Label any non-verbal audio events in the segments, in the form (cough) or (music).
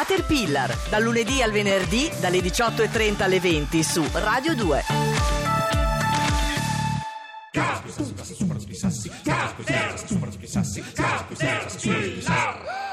Caterpillar, dal lunedì al venerdì dalle 18.30 alle 20 su Radio 2. And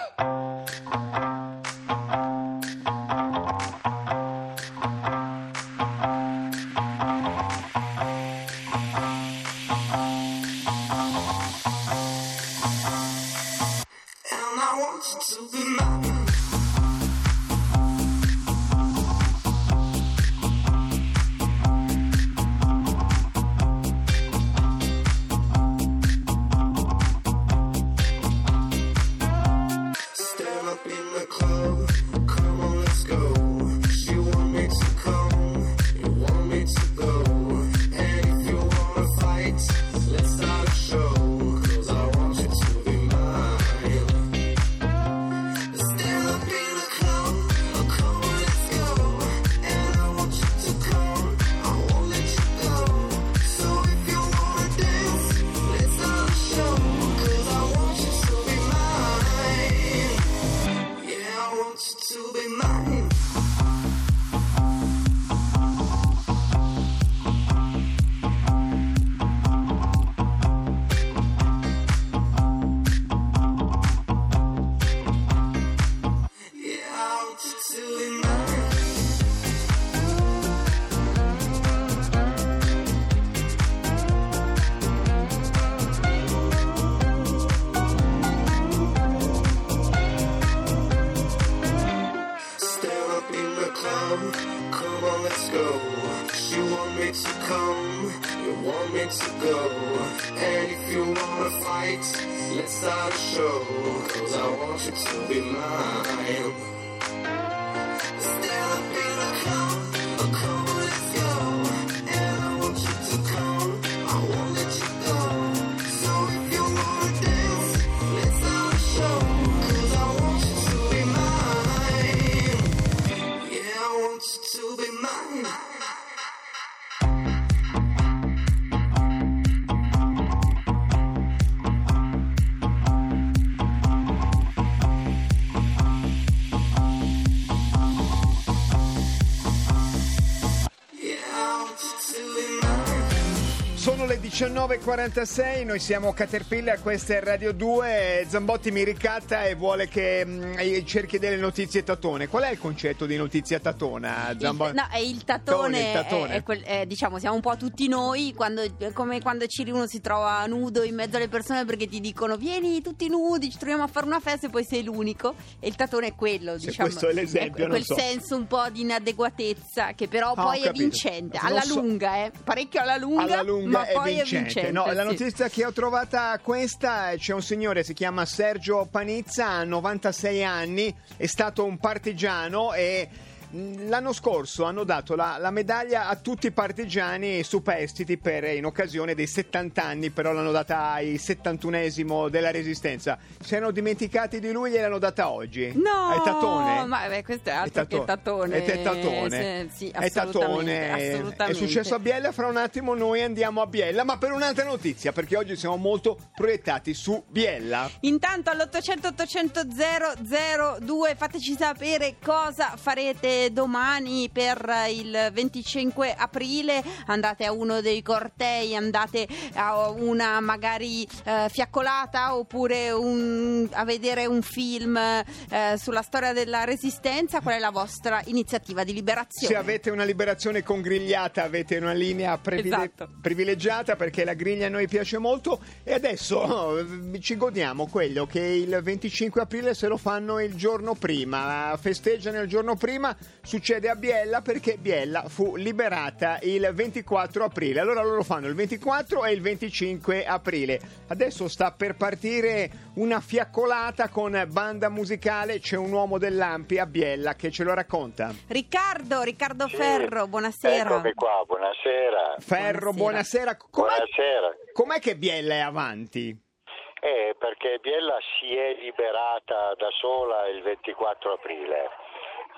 Cause I want you to be mine. Stand 19.46, noi siamo Caterpillar, questa è Radio 2, Zambotti mi ricatta e vuole che mm, cerchi delle notizie tatone. Qual è il concetto di notizia tatona, Zambotti? no, è il tatone, Il tatone. È, è quel- è, diciamo, siamo un po' tutti noi, quando, è come quando uno si trova nudo in mezzo alle persone perché ti dicono vieni tutti nudi, ci troviamo a fare una festa e poi sei l'unico. E il tatone è quello, Se diciamo. questo è l'esempio, non quel so. senso un po' di inadeguatezza che però Ah, poi è vincente, alla so- lunga, eh. parecchio alla lunga, alla lunga ma è poi è vincente. No, la sì. notizia che ho trovata questa c'è un signore si chiama Sergio Panizza, ha 96 anni, è stato un partigiano e L'anno scorso hanno dato la, la medaglia a tutti i partigiani superstiti per, in occasione dei 70 anni, però l'hanno data ai 71esimo della Resistenza. Si erano dimenticati di lui e gliel'hanno data oggi. No, È Tatone. ma beh, questo è altro che tatone. È Tatone. Sì, sì, È Tatone. assolutamente, È successo a Biella, fra un attimo noi andiamo a Biella, ma per un'altra notizia, perché oggi siamo molto proiettati su Biella. Intanto all'800 800 002 fateci sapere cosa farete domani per il 25 aprile. Andate a uno dei cortei, andate a una magari eh, fiaccolata oppure un- a vedere un film eh, sulla storia della resistenza. Qual è la vostra iniziativa di liberazione? Se avete una liberazione congrigliata, avete una linea previle- Esatto. privilegiata perché la griglia a noi piace molto. E adesso oh, ci godiamo quello che il 25 aprile se lo fanno il giorno prima. Festeggiano il giorno prima, succede a Biella perché Biella fu liberata il 24 aprile. Allora loro fanno il 24 e il 25 aprile. Adesso sta per partire una fiaccolata con banda musicale. C'è un uomo dell'Ampi a Biella che ce lo racconta. Riccardo, Riccardo Sì. Ferro, buonasera. Eccomi qua, buonasera. Ferro, buonasera. Buonasera. Com'è, Buonasera. com'è che Biella è avanti? Eh, perché Biella si è liberata da sola il 24 aprile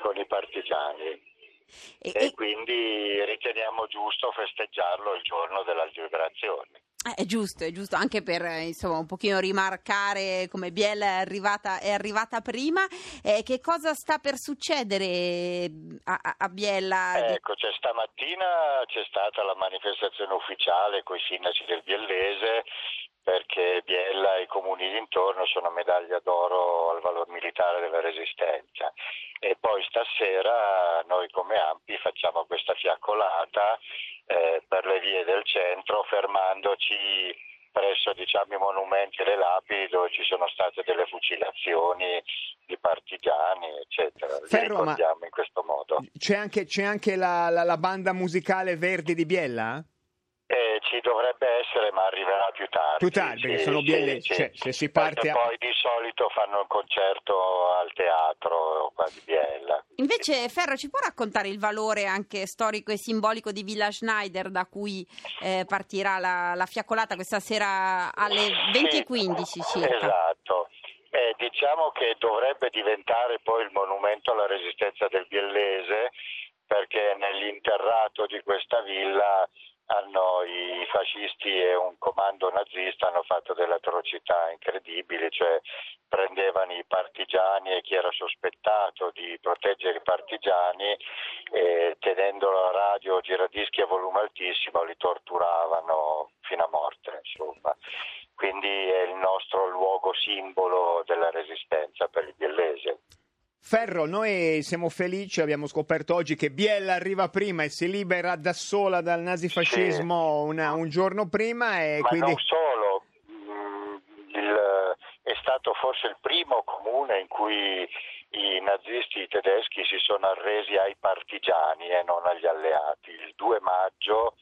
con i partigiani E- e e- quindi riteniamo giusto festeggiarlo il giorno della liberazione. Eh, È giusto, è giusto, anche per eh, insomma un pochino rimarcare come Biella è arrivata, è arrivata prima. Eh, che cosa sta per succedere eh, a, a- a Biella? Ecco, cioè, stamattina c'è stata la manifestazione ufficiale con i sindaci del Biellese perché Biella e i comuni dintorno sono medaglia d'oro al valor militare della resistenza. E poi stasera noi come Ampi facciamo questa fiaccolata eh, per le vie del centro fermandoci presso diciamo, i monumenti e le lapidi dove ci sono state delle fucilazioni di partigiani, eccetera. Li Ferro, ma- ricordiamo in questo modo. C'è anche, c'è anche la, la- la banda musicale Verdi di Biella? Ci dovrebbe essere, ma arriverà più tardi. Più tardi, perché sono bielle- cioè, se si parte Perché a- poi di solito fanno il concerto al teatro qua di Biella. Invece Ferro ci può raccontare il valore anche storico e simbolico di Villa Schneider da cui eh, partirà la, la fiaccolata questa sera alle 20.15 Sì, circa? Esatto. Eh, diciamo che dovrebbe diventare poi il monumento alla resistenza del Biellese perché nell'interrato di questa villa hanno i fascisti e un comando nazista hanno fatto delle atrocità incredibili, cioè prendevano i partigiani e chi era sospettato di proteggere i partigiani e tenendo la radio giradischi a volume altissimo li torturavano fino a morte, insomma. Quindi è il nostro luogo simbolo della resistenza per il biellese. Ferro, noi siamo felici, abbiamo scoperto oggi che Biella arriva prima e si libera da sola dal nazifascismo una- un giorno prima e Ma quindi... non solo, mm, il- è stato forse il primo comune in cui i nazisti tedeschi si sono arresi ai partigiani e non agli alleati. Il 2 maggio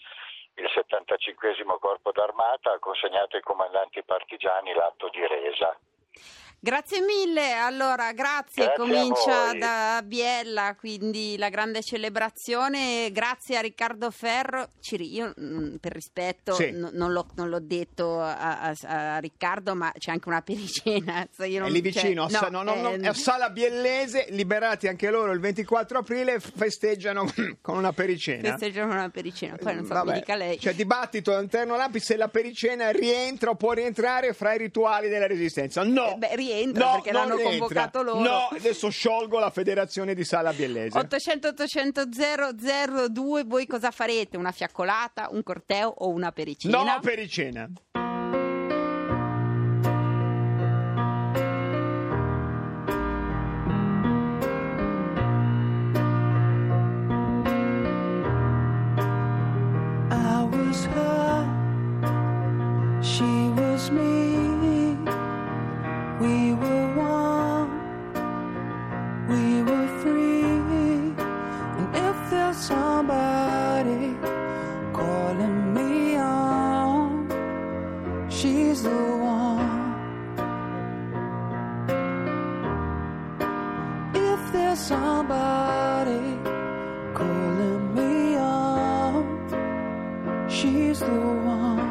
il 75 Corpo d'Armata ha consegnato ai comandanti partigiani l'atto di resa. Grazie mille, allora grazie, Grazie comincia da Biella, quindi la grande celebrazione, grazie a Riccardo Ferro, Ciri, io mm, per rispetto Sì. n- non, l'ho, non l'ho detto a, a- a Riccardo, ma c'è anche una pericena. (laughs) io È non- lì cioè, vicino, a, Sa- no, no, no, ehm, a Sala Biellese, liberati anche loro il 24 aprile, (laughs) festeggiano con una pericena. festeggiano una pericena, poi non so, Vabbè. dica lei. C'è dibattito all'interno dell'AMPI se la pericena rientra o può rientrare fra i rituali della resistenza. No, Eh, beh, rientra, No, perché l'hanno rientra. convocato loro. No, adesso sciolgo la federazione di Sala Biellese. 800 800 002 voi cosa farete? Una fiaccolata, un corteo o una pericena? No, pericena. I was her, she's the one.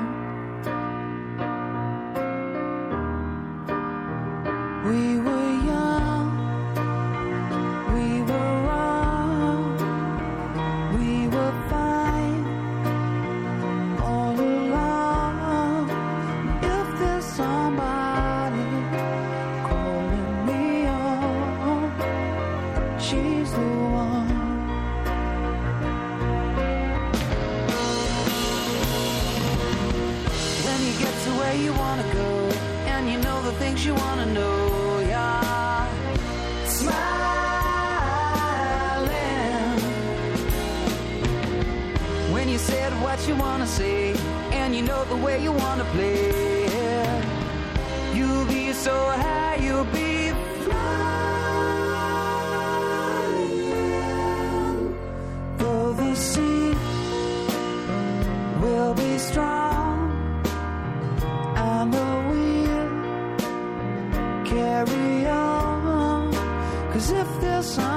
Where you wanna go, and you know the things you wanna know, yeah. Smiling. When you said what you wanna say, and you know the way you wanna play, you'll be so high, you'll be flying. Though the sea will be strong. if there's some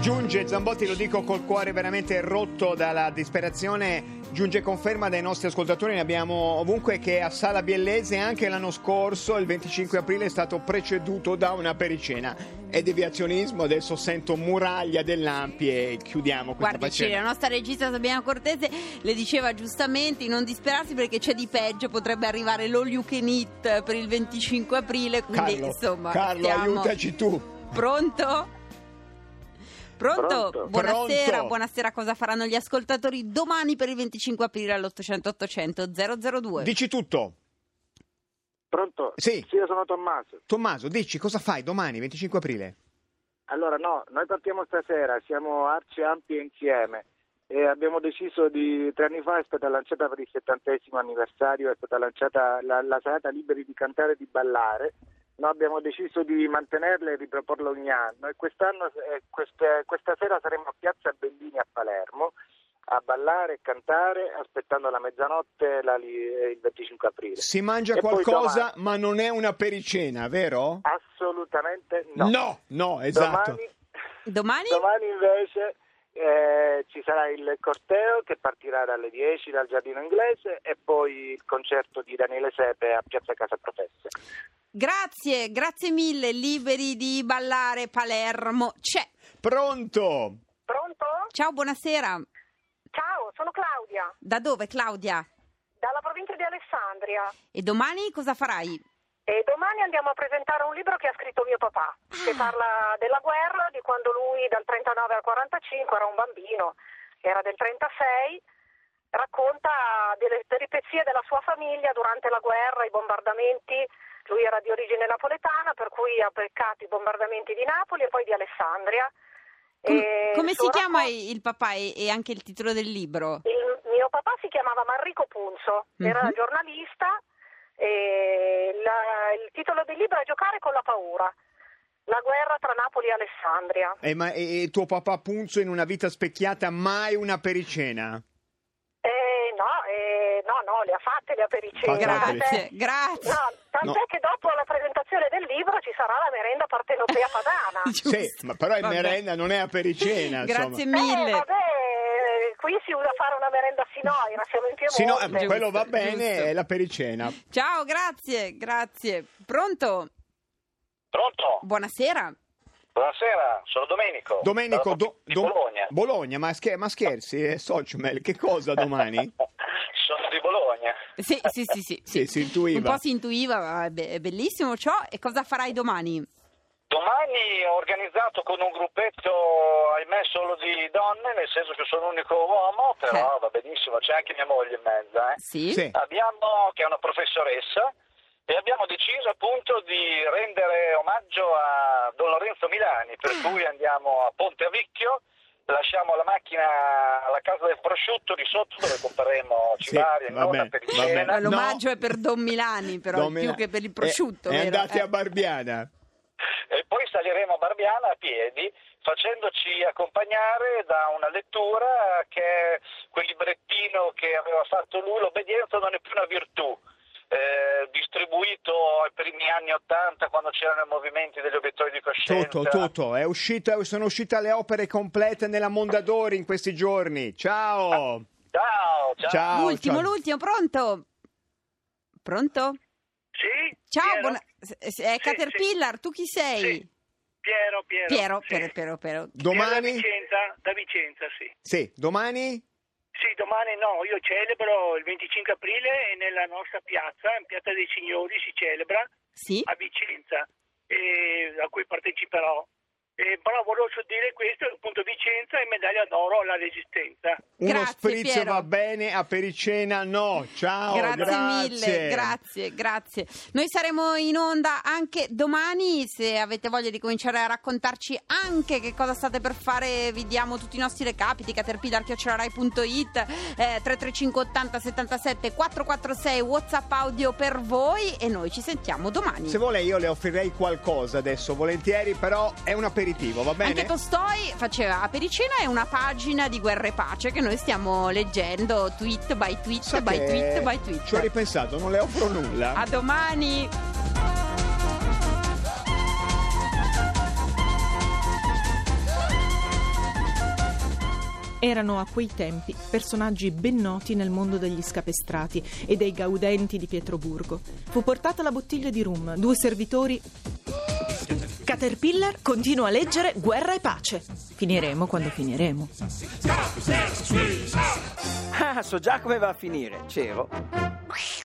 Giunge Zambotti, lo dico col cuore veramente rotto dalla disperazione. Giunge conferma dai nostri ascoltatori, ne abbiamo ovunque che a Sala Biellese anche l'anno scorso, il 25 aprile, è stato preceduto da una pericena. È deviazionismo, adesso sento muraglia dell'Ampi e chiudiamo questa Guardi, faccenda. la nostra regista Sabiana Cortese le diceva giustamente non disperarsi perché c'è di peggio, potrebbe arrivare l'all you can eat per il 25 aprile, quindi Carlo, insomma Carlo stiamo- aiutaci tu. Pronto? Pronto? Pronto. Buonasera, Pronto. buonasera. Cosa faranno gli ascoltatori domani per il 25 aprile all'800 800 002? Dici tutto. Pronto? Sì. io sono Tommaso. Tommaso, dici cosa fai domani, 25 aprile? Allora, no, noi partiamo stasera, siamo arci ampi insieme e abbiamo deciso di tre anni fa è stata lanciata per il settantesimo anniversario, è stata lanciata la, la serata Liberi di cantare e di ballare. Noi abbiamo deciso di mantenerla e riproporla ogni anno e quest'anno, eh, queste- questa sera saremo a Piazza Bellini a Palermo a ballare e cantare aspettando la mezzanotte la eh, il 25 aprile. Si mangia E qualcosa, domani- ma non è una pericena, vero? Assolutamente no. no, no, esatto. Domani, Domani? domani invece eh, ci sarà il corteo che partirà dalle 10 dal giardino inglese e poi il concerto di Daniele Sepe a Piazza Casa Professe. Grazie, grazie mille. Liberi di ballare Palermo. C'è. Pronto? Pronto? Ciao, buonasera. Ciao, sono Claudia, Da dove, Claudia? dalla provincia di Alessandria. E domani cosa farai? E domani andiamo a presentare un libro che ha scritto mio papà, che parla della guerra, di quando lui dal 39 al 45 era un bambino, era del 36, racconta delle peripezie della sua famiglia durante la guerra, i bombardamenti. Lui era di origine napoletana, per cui ha beccato i bombardamenti di Napoli e poi di Alessandria. Com- come il si suo chiama il papà e, e anche il titolo del libro? Il mio papà si chiamava Manrico Punzo, era Mhm. giornalista la- il titolo del libro è Giocare con la paura. La guerra tra Napoli e Alessandria. Eh, ma e, e tuo papà Punzo in una vita specchiata mai una pericena? Eh, no, eh, no, no, le ha fatte le apericene. Fatte le Grazie, grazie. No, tant'è No. che dopo la presentazione del libro ci sarà la merenda partenopea padana. Sì, ma però è Vabbè. merenda, non è apericena. Grazie mille. Eh, vabbè, qui si usa fare una merenda sinoira, siamo in Piemonte. Sì, no, eh, Giusto, quello va bene, giusto. è la pericena. Ciao, grazie, grazie. Pronto? Pronto? Buonasera. Buonasera, sono Domenico. Domenico, do- do- Bologna. Bologna, ma, scher- ma scherzi, eh, Sociumel, che cosa domani? (laughs) sono di Bologna. Sì, sì, sì, sì. (laughs) Sì, si intuiva. Un po' si intuiva, ma è bellissimo ciò. E cosa farai domani? Domani ho organizzato con un gruppetto, ahimè, solo di donne, nel senso che sono l'unico uomo, però va benissimo, c'è anche mia moglie in mezzo. eh. Sì? Sì. Abbiamo, che è una professoressa, e abbiamo deciso appunto di rendere omaggio a Don Lorenzo Milani, per cui andiamo a Ponte Avicchio, lasciamo la macchina alla casa del prosciutto di sotto dove compreremo (laughs) Sì, cibaria, va nonna bene, per il va bene. cena. L'omaggio No. è per Don Milani, però, Domina- più che per il prosciutto. E, e andate Eh. a Barbiana. Saliremo a Barbiana a piedi, facendoci accompagnare da una lettura che è quel librettino che aveva fatto lui, l'obbedienza non è più una virtù. eh, distribuito ai primi anni Ottanta quando c'erano i movimenti degli obiettori di coscienza Tutto, tutto. È uscita, sono uscite le opere complete nella Mondadori in questi giorni. Ciao. ciao ciao, Ciao. l'ultimo, ciao. l'ultimo, pronto? Pronto? Sì? Ciao, buona- è Caterpillar, tu chi sei? Sì. Piero, Piero. Piero, sì. Piero, Piero, Piero. Piero da Domani? Vicenza, da Vicenza, sì. Sì, domani? Sì, domani no, io celebro il 25 aprile e nella nostra piazza, in Piazza dei Signori, si celebra Sì? a Vicenza, e- a cui parteciperò. E, però volevo dire questo, appunto Vicenza e medaglia d'oro alla resistenza. Uno Grazie, spritz Piero. va bene, a Pericena no. Ciao, grazie, mille, grazie, grazie. Noi saremo in onda anche domani. Se avete voglia di cominciare a raccontarci anche che cosa state per fare, vi diamo tutti i nostri recapiti. Caterpillar.it, eh, 335 80 77 446 WhatsApp audio per voi. E noi ci sentiamo domani. Se vuole io le offrirei qualcosa adesso, volentieri, però è una pericena. Aperitivo, va bene? Anche Tolstoi faceva Apericena è una pagina di guerra e pace che noi stiamo leggendo tweet by tweet Sa by tweet by tweet. Ci ho ripensato, non le offro nulla. A domani! Erano a quei tempi personaggi ben noti nel mondo degli scapestrati e dei gaudenti di Pietroburgo. Fu portata la bottiglia di rum, due servitori. Caterpillar continua a leggere Guerra e pace. Finiremo quando finiremo. Ah, so già come va a finire. C'ero.